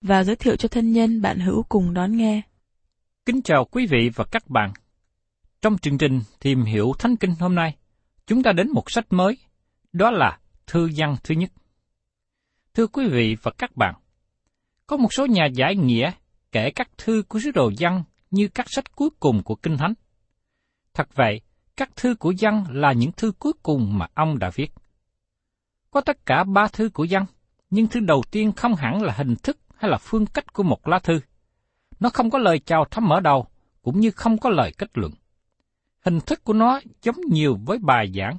và giới thiệu cho thân nhân bạn hữu cùng đón nghe. Kính chào quý vị và các bạn. Trong chương trình Tìm hiểu Thánh Kinh hôm nay, chúng ta đến một sách mới, đó là Thư văn thứ nhất. Thưa quý vị và các bạn, có một số nhà giải nghĩa kể các thư của sứ đồ văn như các sách cuối cùng của Kinh Thánh. Thật vậy, các thư của văn là những thư cuối cùng mà ông đã viết. Có tất cả ba thư của văn, nhưng thư đầu tiên không hẳn là hình thức hay là phương cách của một lá thư. Nó không có lời chào thăm mở đầu, cũng như không có lời kết luận. Hình thức của nó giống nhiều với bài giảng.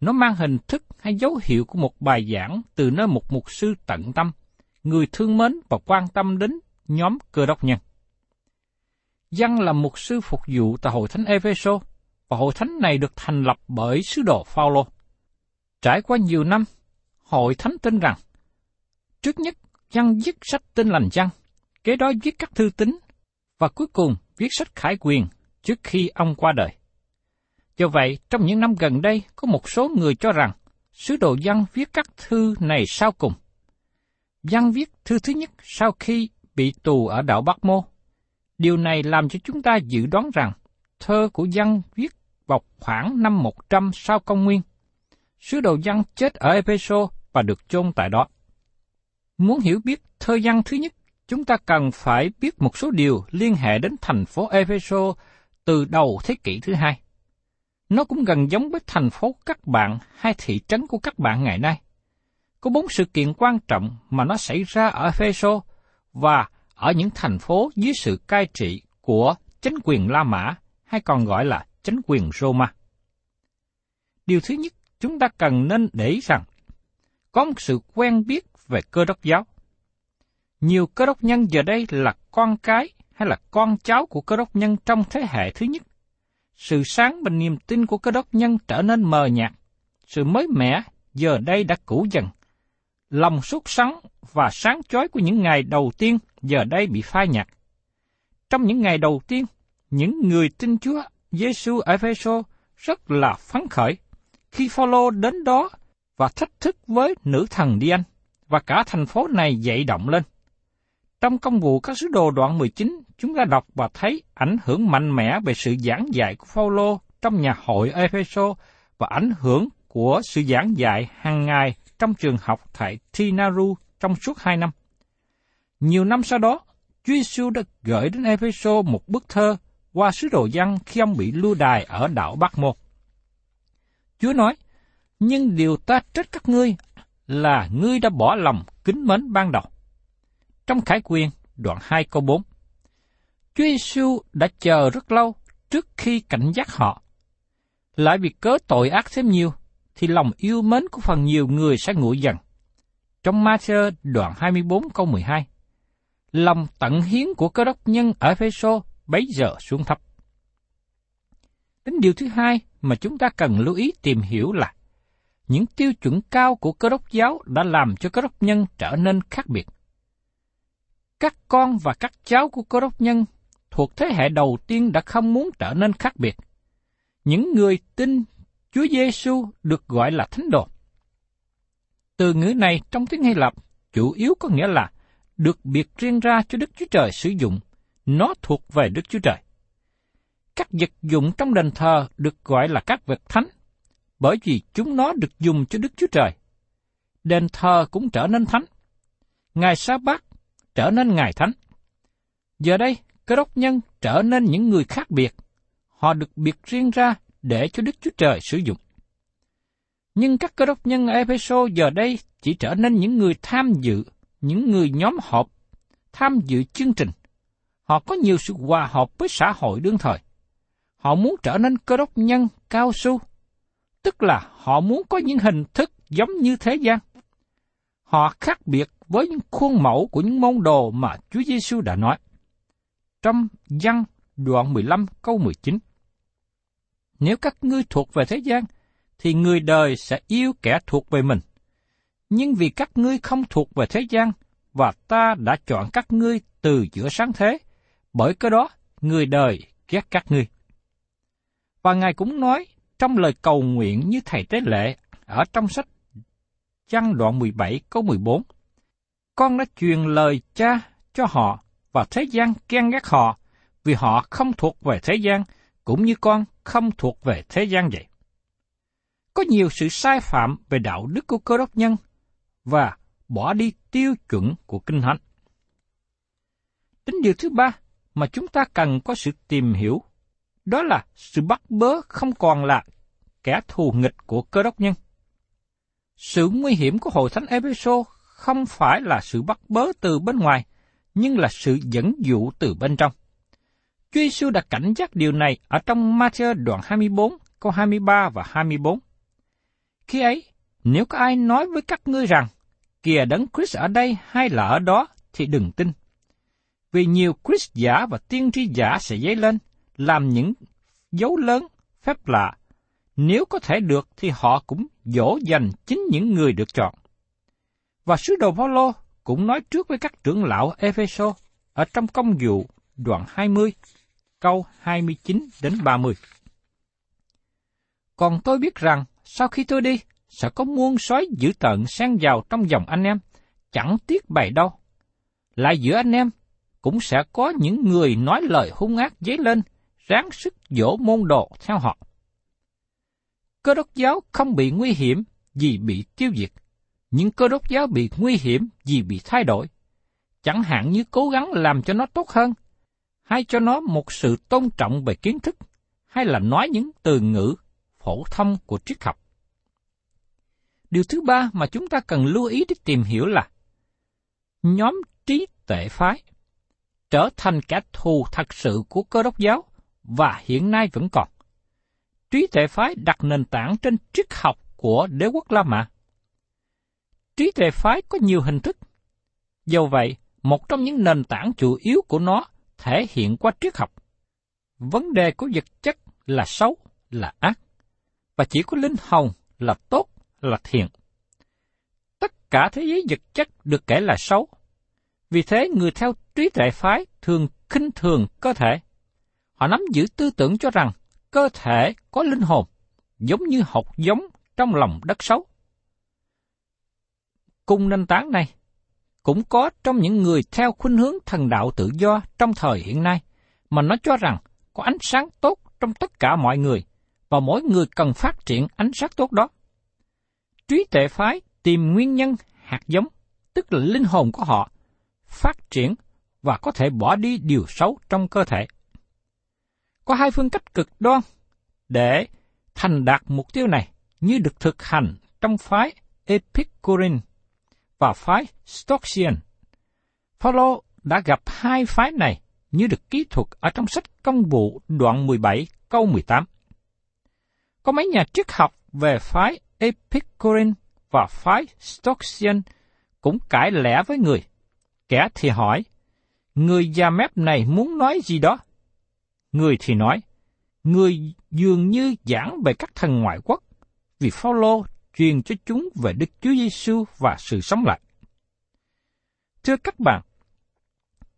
Nó mang hình thức hay dấu hiệu của một bài giảng từ nơi một mục sư tận tâm, người thương mến và quan tâm đến nhóm cơ đốc nhân. Giăng là mục sư phục vụ tại hội thánh Epheso và hội thánh này được thành lập bởi sứ đồ Phaolô. Trải qua nhiều năm, hội thánh tin rằng trước nhất Văn viết sách tin lành Văn, kế đó viết các thư tín và cuối cùng viết sách khải quyền trước khi ông qua đời. Do vậy, trong những năm gần đây, có một số người cho rằng sứ đồ Văn viết các thư này sau cùng. Văn viết thư thứ nhất sau khi bị tù ở đảo Bắc Mô. Điều này làm cho chúng ta dự đoán rằng thơ của Văn viết vào khoảng năm 100 sau công nguyên. Sứ đồ Văn chết ở Epheso và được chôn tại đó. Muốn hiểu biết thơ văn thứ nhất, chúng ta cần phải biết một số điều liên hệ đến thành phố Epheso từ đầu thế kỷ thứ hai. Nó cũng gần giống với thành phố các bạn hay thị trấn của các bạn ngày nay. Có bốn sự kiện quan trọng mà nó xảy ra ở Epheso và ở những thành phố dưới sự cai trị của chính quyền La Mã hay còn gọi là chính quyền Roma. Điều thứ nhất, chúng ta cần nên để ý rằng có một sự quen biết về cơ đốc giáo. Nhiều cơ đốc nhân giờ đây là con cái hay là con cháu của cơ đốc nhân trong thế hệ thứ nhất. Sự sáng và niềm tin của cơ đốc nhân trở nên mờ nhạt. Sự mới mẻ giờ đây đã cũ dần. Lòng sốt sắng và sáng chói của những ngày đầu tiên giờ đây bị phai nhạt. Trong những ngày đầu tiên, những người tin Chúa Giêsu ở Epheso rất là phấn khởi khi Phaolô đến đó và thách thức với nữ thần Đi Anh và cả thành phố này dậy động lên. Trong công vụ các sứ đồ đoạn 19, chúng ta đọc và thấy ảnh hưởng mạnh mẽ về sự giảng dạy của Phaolô trong nhà hội Epheso và ảnh hưởng của sự giảng dạy hàng ngày trong trường học tại Tinaru trong suốt hai năm. Nhiều năm sau đó, Chúa Giêsu đã gửi đến Epheso một bức thơ qua sứ đồ dân khi ông bị lưu đài ở đảo Bắc Môn. Chúa nói, nhưng điều ta trách các ngươi là ngươi đã bỏ lòng kính mến ban đầu. Trong Khải Quyền, đoạn 2 câu 4, Chúa Giêsu đã chờ rất lâu trước khi cảnh giác họ. Lại vì cớ tội ác thêm nhiều, thì lòng yêu mến của phần nhiều người sẽ nguội dần. Trong Matthew đoạn 24 câu 12, lòng tận hiến của cơ đốc nhân ở Phê-xô bấy giờ xuống thấp. Đến điều thứ hai mà chúng ta cần lưu ý tìm hiểu là những tiêu chuẩn cao của cơ đốc giáo đã làm cho cơ đốc nhân trở nên khác biệt. Các con và các cháu của cơ đốc nhân thuộc thế hệ đầu tiên đã không muốn trở nên khác biệt. Những người tin Chúa Giêsu được gọi là thánh đồ. Từ ngữ này trong tiếng Hy Lạp chủ yếu có nghĩa là được biệt riêng ra cho Đức Chúa Trời sử dụng, nó thuộc về Đức Chúa Trời. Các vật dụng trong đền thờ được gọi là các vật thánh, bởi vì chúng nó được dùng cho Đức Chúa Trời. Đền thờ cũng trở nên thánh. ngài sa bát trở nên ngài thánh. Giờ đây, cơ đốc nhân trở nên những người khác biệt. Họ được biệt riêng ra để cho Đức Chúa Trời sử dụng. Nhưng các cơ đốc nhân ở Epheso giờ đây chỉ trở nên những người tham dự, những người nhóm họp, tham dự chương trình. Họ có nhiều sự hòa hợp với xã hội đương thời. Họ muốn trở nên cơ đốc nhân cao su, tức là họ muốn có những hình thức giống như thế gian. Họ khác biệt với những khuôn mẫu của những môn đồ mà Chúa Giêsu đã nói. Trong văn đoạn 15 câu 19 Nếu các ngươi thuộc về thế gian, thì người đời sẽ yêu kẻ thuộc về mình. Nhưng vì các ngươi không thuộc về thế gian, và ta đã chọn các ngươi từ giữa sáng thế, bởi cái đó người đời ghét các ngươi. Và Ngài cũng nói trong lời cầu nguyện như Thầy Tế Lệ ở trong sách chăn đoạn 17 câu 14. Con đã truyền lời cha cho họ và thế gian ghen ghét họ vì họ không thuộc về thế gian cũng như con không thuộc về thế gian vậy. Có nhiều sự sai phạm về đạo đức của cơ đốc nhân và bỏ đi tiêu chuẩn của Kinh Thánh. Đến điều thứ ba mà chúng ta cần có sự tìm hiểu, đó là sự bắt bớ không còn là kẻ thù nghịch của cơ đốc nhân. Sự nguy hiểm của hội thánh Epheso không phải là sự bắt bớ từ bên ngoài, nhưng là sự dẫn dụ từ bên trong. Chúa Giêsu đã cảnh giác điều này ở trong Matthew đoạn 24, câu 23 và 24. Khi ấy, nếu có ai nói với các ngươi rằng, kìa đấng Christ ở đây hay là ở đó, thì đừng tin. Vì nhiều Christ giả và tiên tri giả sẽ dấy lên, làm những dấu lớn, phép lạ. Nếu có thể được thì họ cũng dỗ dành chính những người được chọn. Và sứ đồ Phaolô cũng nói trước với các trưởng lão Epheso ở trong công vụ đoạn 20, câu 29 đến 30. Còn tôi biết rằng sau khi tôi đi, sẽ có muôn sói dữ tợn xen vào trong dòng anh em, chẳng tiếc bày đâu. Lại giữa anh em, cũng sẽ có những người nói lời hung ác dấy lên, ráng sức dỗ môn đồ theo họ. Cơ đốc giáo không bị nguy hiểm vì bị tiêu diệt, nhưng cơ đốc giáo bị nguy hiểm vì bị thay đổi. Chẳng hạn như cố gắng làm cho nó tốt hơn, hay cho nó một sự tôn trọng về kiến thức, hay là nói những từ ngữ phổ thông của triết học. Điều thứ ba mà chúng ta cần lưu ý để tìm hiểu là nhóm trí tệ phái trở thành kẻ thù thật sự của cơ đốc giáo và hiện nay vẫn còn. Trí tuệ phái đặt nền tảng trên triết học của đế quốc La Mã. Trí tuệ phái có nhiều hình thức. Do vậy, một trong những nền tảng chủ yếu của nó thể hiện qua triết học. Vấn đề của vật chất là xấu, là ác, và chỉ có linh hồn là tốt, là thiện. Tất cả thế giới vật chất được kể là xấu. Vì thế, người theo trí tuệ phái thường khinh thường cơ thể. Họ nắm giữ tư tưởng cho rằng cơ thể có linh hồn, giống như hột giống trong lòng đất xấu. cung nền tán này, cũng có trong những người theo khuynh hướng thần đạo tự do trong thời hiện nay, mà nó cho rằng có ánh sáng tốt trong tất cả mọi người, và mỗi người cần phát triển ánh sáng tốt đó. Trí tuệ phái tìm nguyên nhân hạt giống, tức là linh hồn của họ, phát triển và có thể bỏ đi điều xấu trong cơ thể có hai phương cách cực đoan để thành đạt mục tiêu này như được thực hành trong phái Epicurean và phái Stoician. Phaolô đã gặp hai phái này như được kỹ thuật ở trong sách Công vụ đoạn 17 câu 18. Có mấy nhà triết học về phái Epicurean và phái Stoician cũng cãi lẽ với người. Kẻ thì hỏi, người già mép này muốn nói gì đó? Người thì nói, người dường như giảng về các thần ngoại quốc, vì Phaolô truyền cho chúng về Đức Chúa Giêsu và sự sống lại. Thưa các bạn,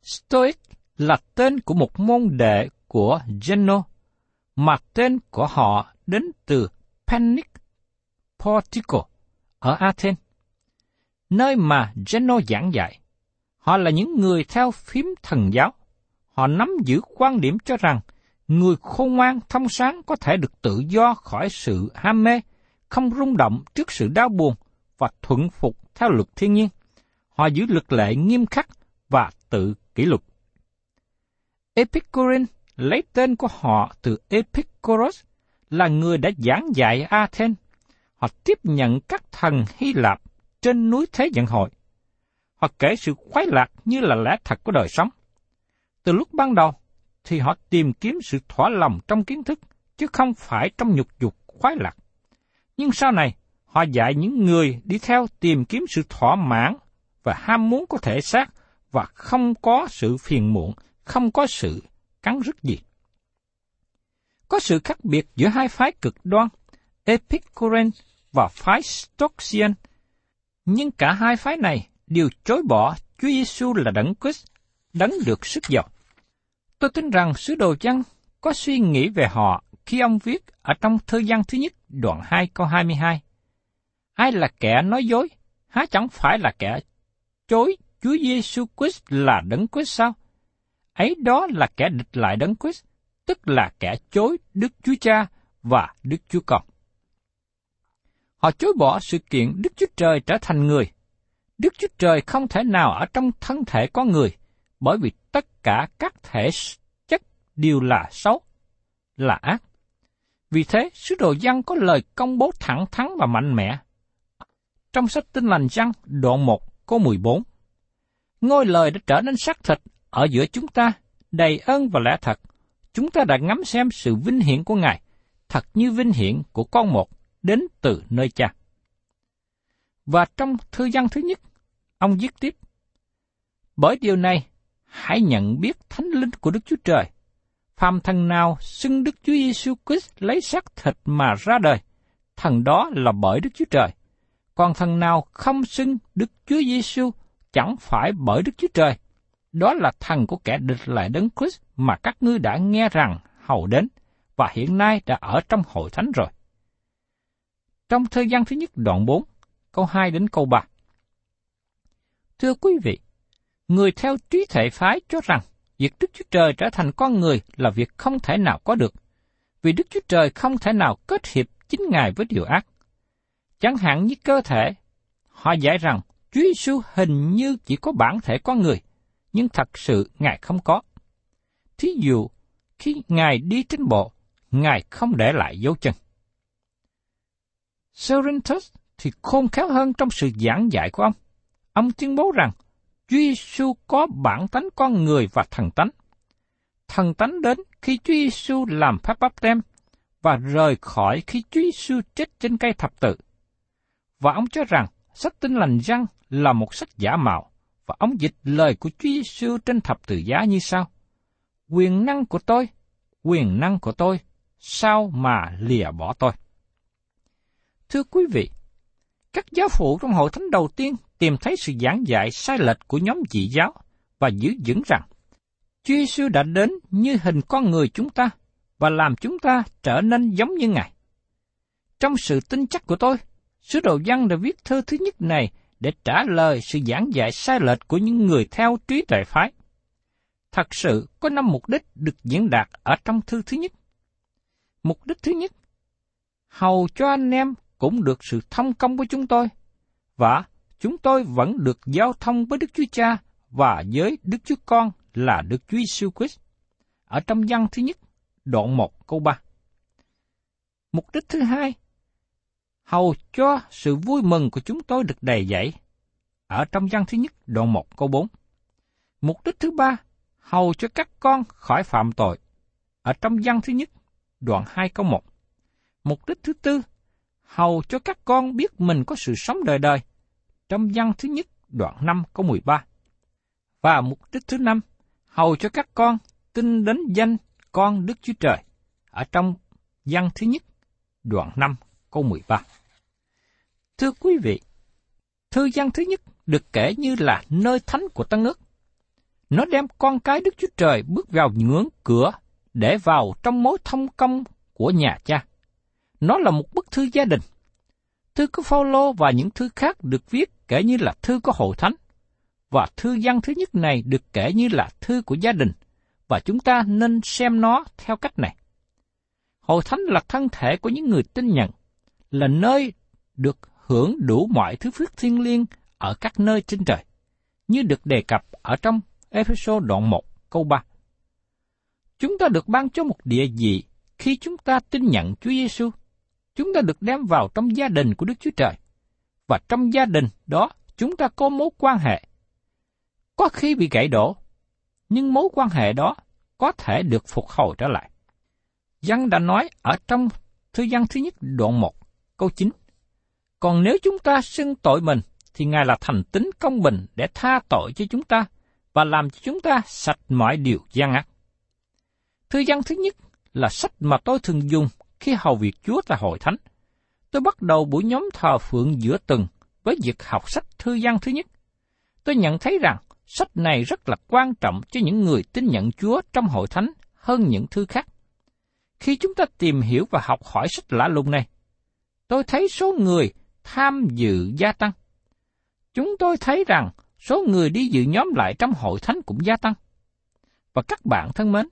Stoic là tên của một môn đệ của Zeno, mà tên của họ đến từ Panic Portico ở Athens, nơi mà Zeno giảng dạy. Họ là những người theo phím thần giáo. Họ nắm giữ quan điểm cho rằng người khôn ngoan thông sáng có thể được tự do khỏi sự ham mê, không rung động trước sự đau buồn và thuận phục theo luật thiên nhiên. Họ giữ luật lệ nghiêm khắc và tự kỷ luật. Epicurean lấy tên của họ từ Epicurus, là người đã giảng dạy Athens. Họ tiếp nhận các thần Hy Lạp trên núi Thế Vận Hội. Họ kể sự khoái lạc như là lẽ thật của đời sống. Từ lúc ban đầu, thì họ tìm kiếm sự thỏa lòng trong kiến thức, chứ không phải trong nhục dục khoái lạc. Nhưng sau này, họ dạy những người đi theo tìm kiếm sự thỏa mãn và ham muốn có thể xác và không có sự phiền muộn, không có sự cắn rứt gì. Có sự khác biệt giữa hai phái cực đoan, Epicurean và phái Stoiциan, nhưng cả hai phái này đều chối bỏ Chúa Giêsu là đấng Christ, đấng được sức giàu. Tôi tin rằng sứ đồ Giăng có suy nghĩ về họ khi ông viết ở trong thư gian thứ nhất đoạn 2 câu 22. Ai là kẻ nói dối, há chẳng phải là kẻ chối Chúa Giêsu Christ là đấng Christ sao? Ấy đó là kẻ địch lại đấng Christ, tức là kẻ chối Đức Chúa Cha và Đức Chúa Con. Họ chối bỏ sự kiện Đức Chúa Trời trở thành người. Đức Chúa Trời không thể nào ở trong thân thể con người, bởi vì tất cả các thể chất đều là xấu, là ác. Vì thế, sứ đồ dân có lời công bố thẳng thắn và mạnh mẽ. Trong sách Tinh lành Giăng, đoạn 1, câu 14. Ngôi lời đã trở nên xác thịt ở giữa chúng ta, đầy ơn và lẽ thật. Chúng ta đã ngắm xem sự vinh hiển của Ngài, thật như vinh hiển của con một, đến từ nơi cha. Và trong thư văn thứ nhất, ông viết tiếp, Bởi điều này, hãy nhận biết thánh linh của Đức Chúa Trời. Phàm thần nào xưng Đức Chúa Giêsu Christ lấy xác thịt mà ra đời, thần đó là bởi Đức Chúa Trời. Còn thần nào không xưng Đức Chúa Giêsu chẳng phải bởi Đức Chúa Trời. Đó là thần của kẻ địch lại đấng Christ mà các ngươi đã nghe rằng hầu đến và hiện nay đã ở trong hội thánh rồi. Trong thời gian thứ nhất đoạn 4, câu 2 đến câu 3. Thưa quý vị, người theo trí thể phái cho rằng việc Đức Chúa Trời trở thành con người là việc không thể nào có được, vì Đức Chúa Trời không thể nào kết hiệp chính Ngài với điều ác. Chẳng hạn như cơ thể, họ giải rằng Chúa Giêsu hình như chỉ có bản thể con người, nhưng thật sự Ngài không có. Thí dụ, khi Ngài đi trên bộ, Ngài không để lại dấu chân. Serentus thì khôn khéo hơn trong sự giảng dạy của ông. Ông tuyên bố rằng Chúa Giêsu có bản tánh con người và thần tánh. Thần tánh đến khi Chúa Giêsu làm phép báp tem và rời khỏi khi Chúa Giêsu chết trên cây thập tự. Và ông cho rằng sách tinh lành răng là một sách giả mạo và ông dịch lời của Chúa Giêsu trên thập tự giá như sau: Quyền năng của tôi, quyền năng của tôi, sao mà lìa bỏ tôi? Thưa quý vị, các giáo phụ trong hội thánh đầu tiên tìm thấy sự giảng dạy sai lệch của nhóm dị giáo và giữ vững rằng Chúa Giêsu đã đến như hình con người chúng ta và làm chúng ta trở nên giống như Ngài. Trong sự tin chắc của tôi, sứ đồ văn đã viết thơ thứ nhất này để trả lời sự giảng dạy sai lệch của những người theo trí tuệ phái. Thật sự có năm mục đích được diễn đạt ở trong thư thứ nhất. Mục đích thứ nhất, hầu cho anh em cũng được sự thông công với chúng tôi, và chúng tôi vẫn được giao thông với Đức Chúa Cha và với Đức Chúa Con là Đức Chúa Jesus Christ. Ở trong văn thứ nhất, đoạn 1 câu 3. Mục đích thứ hai, hầu cho sự vui mừng của chúng tôi được đầy dẫy, ở trong văn thứ nhất đoạn 1 câu 4. Mục đích thứ ba, hầu cho các con khỏi phạm tội, ở trong văn thứ nhất đoạn 2 câu 1. Mục đích thứ tư, hầu cho các con biết mình có sự sống đời đời, trong văn thứ nhất đoạn 5 câu 13. Và mục đích thứ năm, hầu cho các con tin đến danh con Đức Chúa Trời, ở trong văn thứ nhất đoạn 5 câu 13. Thưa quý vị, thư văn thứ nhất được kể như là nơi thánh của Tân ước. Nó đem con cái Đức Chúa Trời bước vào ngưỡng cửa để vào trong mối thông công của nhà cha. Nó là một bức thư gia đình. Thư của Phaolô và những thư khác được viết kể như là thư của hội thánh, và thư văn thứ nhất này được kể như là thư của gia đình, và chúng ta nên xem nó theo cách này. Hội thánh là thân thể của những người tin nhận, là nơi được hưởng đủ mọi thứ phước thiên liêng ở các nơi trên trời, như được đề cập ở trong Ephesos đoạn 1 câu 3. Chúng ta được ban cho một địa vị khi chúng ta tin nhận Chúa Giêsu. Chúng ta được đem vào trong gia đình của Đức Chúa Trời. Và trong gia đình đó, chúng ta có mối quan hệ. Có khi bị gãy đổ, nhưng mối quan hệ đó có thể được phục hồi trở lại. Dân đã nói ở trong thư văn thứ nhất đoạn 1, câu 9. Còn nếu chúng ta xưng tội mình, thì Ngài là thành tính công bình để tha tội cho chúng ta và làm cho chúng ta sạch mọi điều gian ác. Thư văn thứ nhất là sách mà tôi thường dùng khi hầu việc Chúa tại hội thánh. Tôi bắt đầu buổi nhóm thờ phượng giữa tuần với việc học sách thư văn thứ nhất. Tôi nhận thấy rằng sách này rất là quan trọng cho những người tin nhận Chúa trong hội thánh hơn những thư khác. Khi chúng ta tìm hiểu và học hỏi sách lạ lùng này, tôi thấy số người tham dự gia tăng. Chúng tôi thấy rằng số người đi dự nhóm lại trong hội thánh cũng gia tăng. Và các bạn thân mến,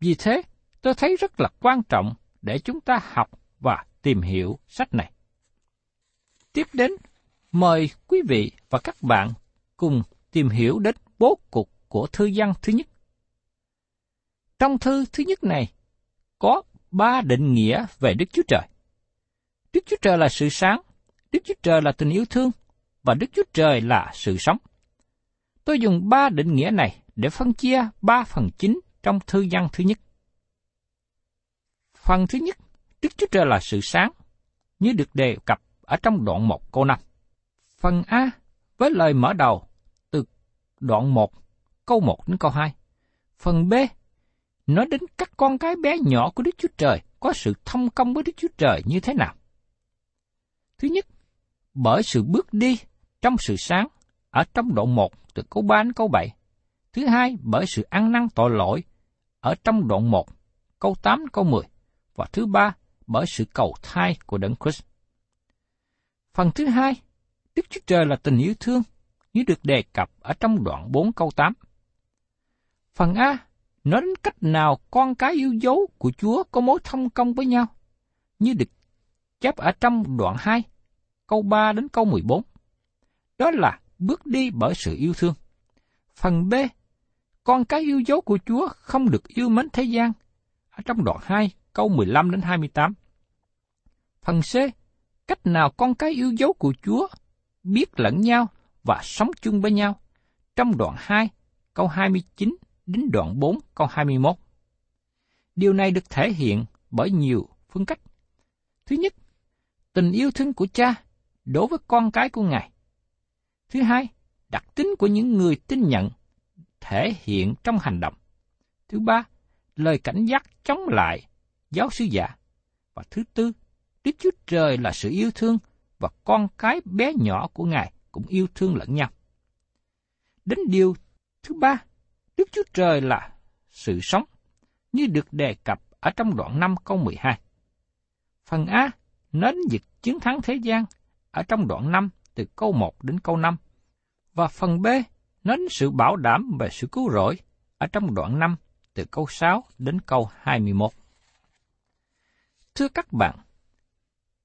vì thế tôi thấy rất là quan trọng để chúng ta học và tìm hiểu sách này. Tiếp đến, mời quý vị và các bạn cùng tìm hiểu đến bố cục của thư văn thứ nhất. Trong thư thứ nhất này, có ba định nghĩa về Đức Chúa Trời. Đức Chúa Trời là sự sáng, Đức Chúa Trời là tình yêu thương, và Đức Chúa Trời là sự sống. Tôi dùng ba định nghĩa này để phân chia ba phần chính trong thư văn thứ nhất. Phần thứ nhất, Đức Chúa Trời là sự sáng, như được đề cập ở trong đoạn 1 câu 5. Phần A với lời mở đầu từ đoạn 1 câu 1 đến câu 2. Phần B nói đến các con cái bé nhỏ của Đức Chúa Trời có sự thông công với Đức Chúa Trời như thế nào. Thứ nhất, bởi sự bước đi trong sự sáng ở trong đoạn 1 từ câu 3 đến câu 7. Thứ hai, bởi sự ăn năn tội lỗi ở trong đoạn 1, câu 8 câu 10. Và thứ ba, bởi sự cầu thai của Đấng Christ. Phần thứ hai, Đức Chúa Trời là tình yêu thương, như được đề cập ở trong đoạn 4 câu 8. Phần A, nói đến cách nào con cái yêu dấu của Chúa có mối thông công với nhau, như được chép ở trong đoạn 2, câu 3 đến câu 14. Đó là bước đi bởi sự yêu thương. Phần B, con cái yêu dấu của Chúa không được yêu mến thế gian, ở trong đoạn 2, câu 15 đến 28. Phần C, cách nào con cái yêu dấu của Chúa biết lẫn nhau và sống chung với nhau, trong đoạn 2, câu 29 đến đoạn 4 câu 21. Điều này được thể hiện bởi nhiều phương cách. Thứ nhất, tình yêu thương của cha đối với con cái của Ngài. Thứ hai, đặc tính của những người tin nhận thể hiện trong hành động. Thứ ba, lời cảnh giác chống lại giáo sứ giả. Và thứ tư, Đức Chúa Trời là sự yêu thương và con cái bé nhỏ của Ngài cũng yêu thương lẫn nhau. Đến điều thứ ba, Đức Chúa Trời là sự sống, như được đề cập ở trong đoạn 5 câu 12. Phần A nến đến việc chiến thắng thế gian ở trong đoạn 5 từ câu 1 đến câu 5. Và phần B nến sự bảo đảm về sự cứu rỗi ở trong đoạn 5 từ câu 6 đến câu 21. Thưa các bạn,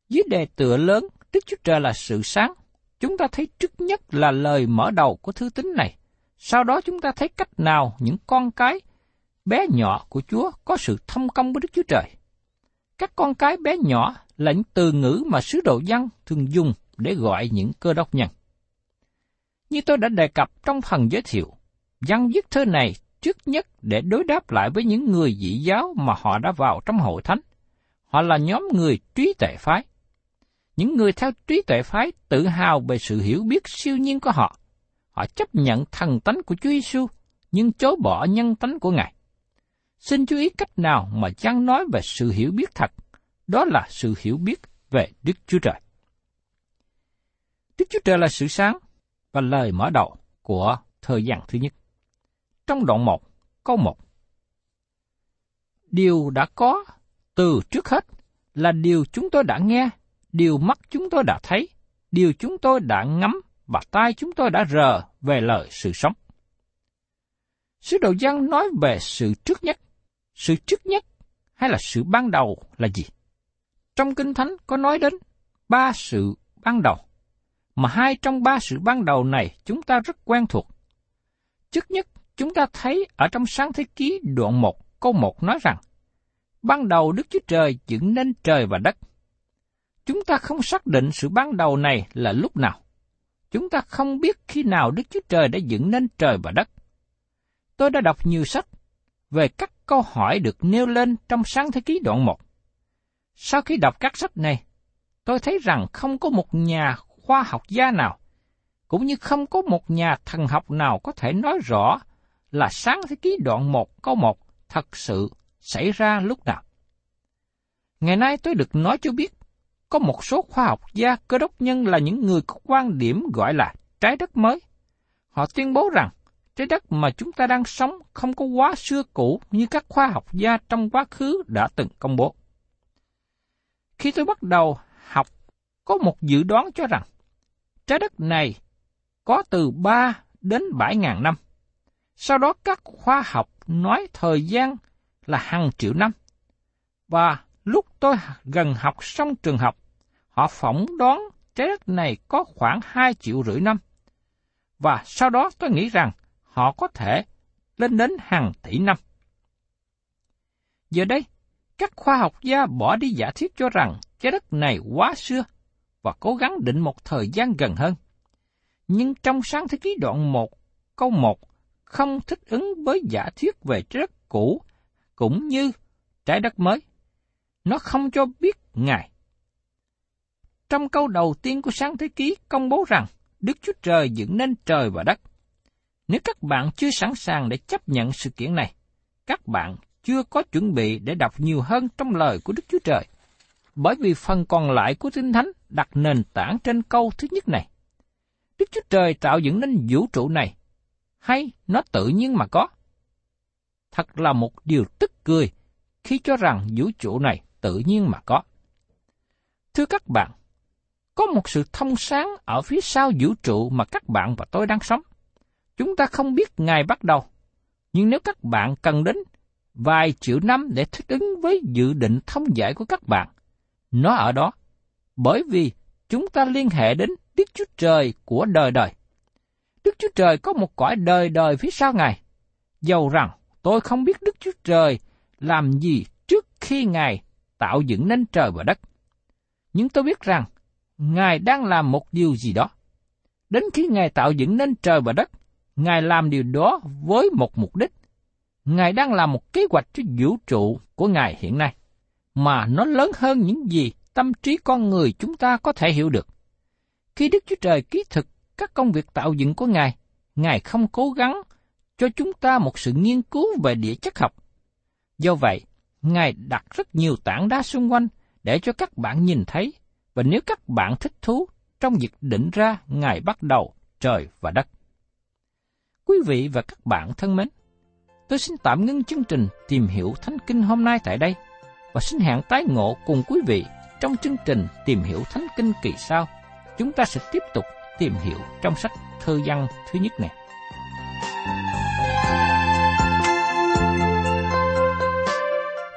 dưới đề tựa lớn Đức Chúa Trời là sự sáng, chúng ta thấy trước nhất là lời mở đầu của thư tín này sau đó chúng ta thấy cách nào những con cái bé nhỏ của Chúa có sự thông công với Đức Chúa Trời. Các con cái bé nhỏ là những từ ngữ mà sứ đồ văn thường dùng để gọi những cơ đốc nhân. Như tôi đã đề cập trong phần giới thiệu, văn viết thơ này trước nhất để đối đáp lại với những người dị giáo mà họ đã vào trong hội thánh. Họ là nhóm người trí tuệ phái. Những người theo trí tuệ phái tự hào về sự hiểu biết siêu nhiên của họ. Họ chấp nhận thần tánh của Chúa Giêsu nhưng chối bỏ nhân tánh của Ngài. Xin chú ý cách nào mà chăng nói về sự hiểu biết thật, đó là sự hiểu biết về Đức Chúa Trời. Đức Chúa Trời là sự sáng và lời mở đầu của thời gian thứ nhất. Trong đoạn 1, câu 1. Điều đã có từ trước hết là điều chúng tôi đã nghe, điều mắt chúng tôi đã thấy, điều chúng tôi đã ngắm và tai chúng tôi đã rờ về lời sự sống. Sứ đồ Giăng nói về sự trước nhất. Sự trước nhất hay là sự ban đầu là gì? Trong Kinh Thánh có nói đến ba sự ban đầu, mà hai trong ba sự ban đầu này chúng ta rất quen thuộc. Trước nhất, chúng ta thấy ở trong sáng thế ký đoạn 1 câu 1 nói rằng, ban đầu Đức Chúa Trời dựng nên trời và đất. Chúng ta không xác định sự ban đầu này là lúc nào. Chúng ta không biết khi nào Đức Chúa Trời đã dựng nên trời và đất. Tôi đã đọc nhiều sách về các câu hỏi được nêu lên trong sáng thế ký đoạn 1. Sau khi đọc các sách này, tôi thấy rằng không có một nhà khoa học gia nào, cũng như không có một nhà thần học nào có thể nói rõ là sáng thế ký đoạn 1 câu 1 thật sự xảy ra lúc nào. Ngày nay tôi được nói cho biết, có một số khoa học gia cơ đốc nhân là những người có quan điểm gọi là trái đất mới. Họ tuyên bố rằng trái đất mà chúng ta đang sống không có quá xưa cũ như các khoa học gia trong quá khứ đã từng công bố. Khi tôi bắt đầu học, có một dự đoán cho rằng trái đất này có từ 3 đến 7 ngàn năm. Sau đó các khoa học nói thời gian là hàng triệu năm. Và lúc tôi gần học xong trường học, họ phỏng đoán trái đất này có khoảng 2 triệu rưỡi năm. Và sau đó tôi nghĩ rằng họ có thể lên đến hàng tỷ năm. Giờ đây, các khoa học gia bỏ đi giả thiết cho rằng trái đất này quá xưa và cố gắng định một thời gian gần hơn. Nhưng trong sáng thế ký đoạn 1, câu 1 không thích ứng với giả thuyết về trái đất cũ cũng như trái đất mới. Nó không cho biết Ngài. Trong câu đầu tiên của sáng thế ký công bố rằng Đức Chúa Trời dựng nên trời và đất. Nếu các bạn chưa sẵn sàng để chấp nhận sự kiện này, các bạn chưa có chuẩn bị để đọc nhiều hơn trong lời của Đức Chúa Trời. Bởi vì phần còn lại của Kinh Thánh đặt nền tảng trên câu thứ nhất này. Đức Chúa Trời tạo dựng nên vũ trụ này, hay nó tự nhiên mà có? Thật là một điều tức cười khi cho rằng vũ trụ này tự nhiên mà có. Thưa các bạn, có một sự thông sáng ở phía sau vũ trụ mà các bạn và tôi đang sống. Chúng ta không biết ngày bắt đầu, nhưng nếu các bạn cần đến vài triệu năm để thích ứng với dự định thông giải của các bạn, nó ở đó, bởi vì chúng ta liên hệ đến Đức Chúa Trời của đời đời. Đức Chúa Trời có một cõi đời đời phía sau Ngài. Dầu rằng tôi không biết Đức Chúa Trời làm gì trước khi Ngài tạo dựng nên trời và đất. Nhưng tôi biết rằng Ngài đang làm một điều gì đó. Đến khi Ngài tạo dựng nên trời và đất, Ngài làm điều đó với một mục đích. Ngài đang làm một kế hoạch cho vũ trụ của Ngài hiện nay, mà nó lớn hơn những gì tâm trí con người chúng ta có thể hiểu được. Khi Đức Chúa Trời ký thực các công việc tạo dựng của Ngài, Ngài không cố gắng cho chúng ta một sự nghiên cứu về địa chất học. Do vậy, Ngài đặt rất nhiều tảng đá xung quanh để cho các bạn nhìn thấy, và nếu các bạn thích thú trong việc định ra Ngài bắt đầu trời và đất. Quý vị và các bạn thân mến, tôi xin tạm ngưng chương trình tìm hiểu Thánh Kinh hôm nay tại đây và xin hẹn tái ngộ cùng quý vị trong chương trình tìm hiểu Thánh Kinh kỳ sau. Chúng ta sẽ tiếp tục tìm hiểu trong sách thơ văn thứ nhất này.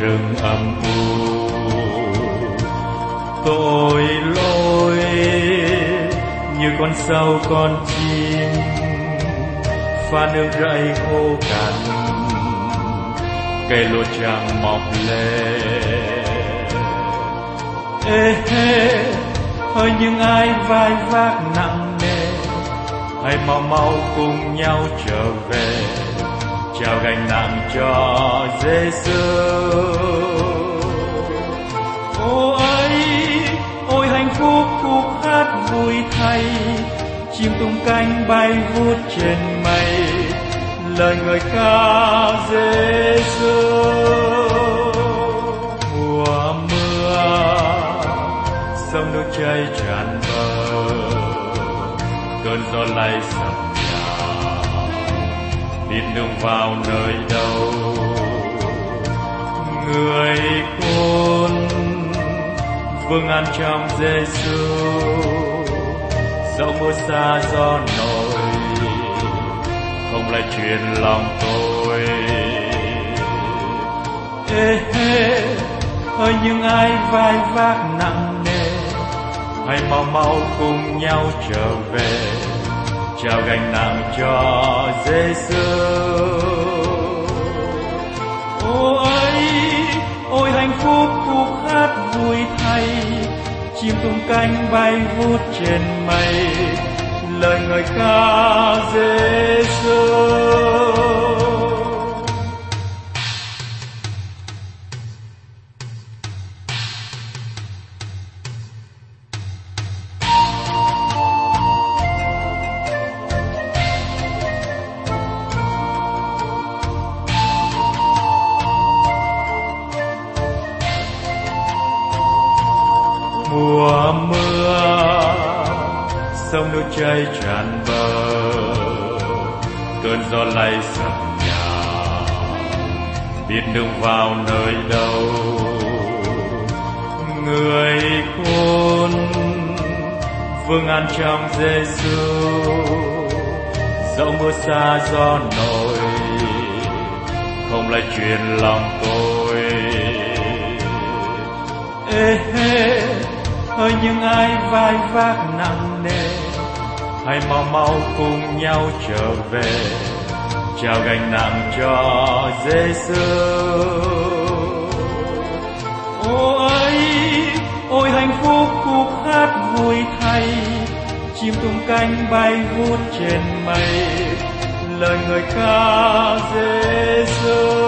Rừng âm u tội lỗi như con sâu con chim, pha nước rẫy khô cằn cây lúa chẳng mọc lên ê, hê hỡi những ai vai vác nặng nề, hãy mau mau cùng nhau trở về trao gánh nặng cho Giêsu ô ấy, ôi hạnh phúc, khúc hát vui thay. Chim tung cánh bay vút trên mây. Lời người ca Giêsu mùa mưa, sông nước chảy tràn bờ. Cơn gió lay sập biết đường vào nơi đâu? Người con vương an trong Giêsu dẫu mưa xa gió nổi, không lại truyền lòng tôi. Ê hê ơi, những ai vai vác nặng nề, hãy mau mau cùng nhau trở về trao gánh nặng cho Giêsu ô ấy ôi hạnh phúc khúc hát vui thay, chim tung cánh bay vút trên mây, lời người ca Giêsu cháy tràn bờ. Cơn gió lay sập nhà, biết đường vào nơi đâu. Người khôn, vương an trong Giêsu dẫu mưa xa gió nổi, không lại truyền lòng tôi. Ê, hê, ơi những ai vai vác nặng nề? Hãy mau mau cùng nhau trở về. Trao gánh nặng cho Giêsu Ôi ấy ôi, hạnh phúc khúc hát vui thay. Chim tung cánh bay vút trên mây. Lời người ca Giêsu